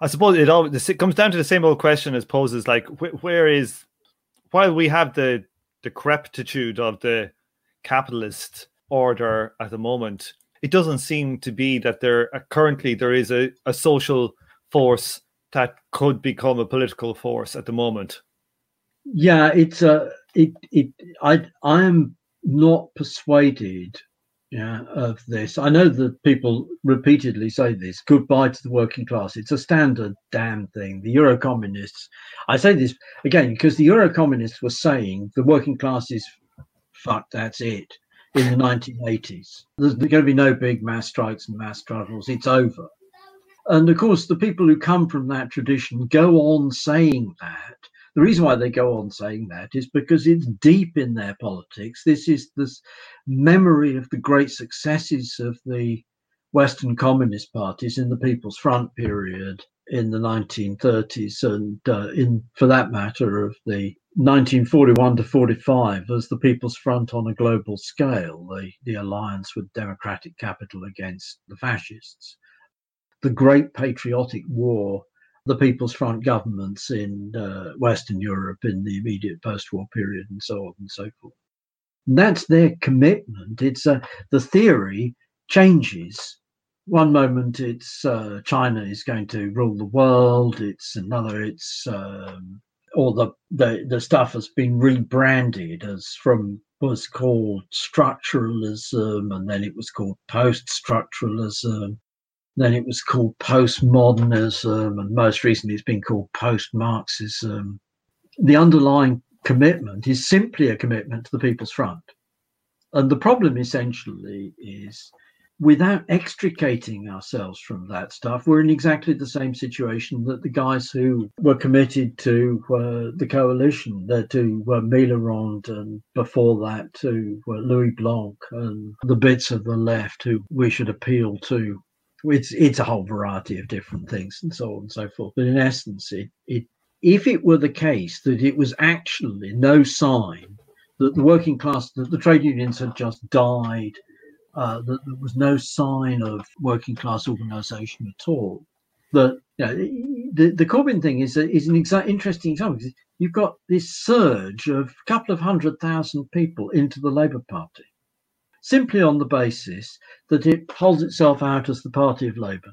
I suppose it all it comes down to the same old question as poses like wh- where is while we have the decrepitude of the capitalist order at the moment, it doesn't seem to be that there uh, currently there is a, a social force that could become a political force at the moment. Yeah, it's a it it I I am not persuaded yeah, of this. I know that people repeatedly say this goodbye to the working class. It's a standard damn thing. The Euro communists, I say this again because the Euro communists were saying the working class is fuck, that's it in the 1980s. There's going to be no big mass strikes and mass struggles. It's over. And of course, the people who come from that tradition go on saying that the reason why they go on saying that is because it's deep in their politics. This is this memory of the great successes of the Western communist parties in the People's Front period in the 1930s, and uh, in, for that matter, of the 1941 to 45 as the People's Front on a global scale, the, the alliance with democratic capital against the fascists. The Great Patriotic War the People's Front governments in uh, Western Europe in the immediate post-war period, and so on and so forth. And that's their commitment. It's uh, the theory changes. One moment it's uh, China is going to rule the world. It's another. It's um, or the, the the stuff has been rebranded as from was called structuralism, and then it was called post-structuralism, then it was called postmodernism, and most recently it's been called post Marxism. The underlying commitment is simply a commitment to the People's Front. And the problem essentially is without extricating ourselves from that stuff, we're in exactly the same situation that the guys who were committed to uh, the coalition, to uh, Mitterrand, and before that to uh, Louis Blanc, and the bits of the left who we should appeal to it's it's a whole variety of different things and so on and so forth. But in essence, it, it if it were the case that it was actually no sign that the working class, that the trade unions had just died, uh, that there was no sign of working class organisation at all, that you know, the the Corbyn thing is a, is an exa- interesting example. You've got this surge of a couple of hundred thousand people into the Labour Party simply on the basis that it holds itself out as the party of Labour.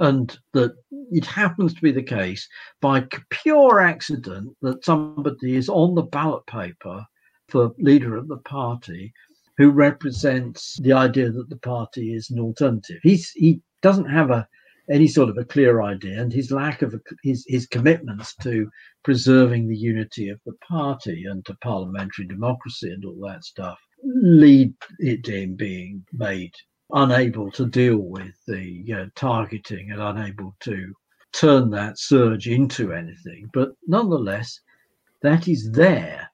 And that it happens to be the case by pure accident that somebody is on the ballot paper for leader of the party who represents the idea that the party is an alternative. He's, he doesn't have a any sort of a clear idea, and his lack of a, his his commitments to preserving the unity of the party and to parliamentary democracy and all that stuff lead it in being made unable to deal with the targeting and unable to turn that surge into anything. But nonetheless, that is there.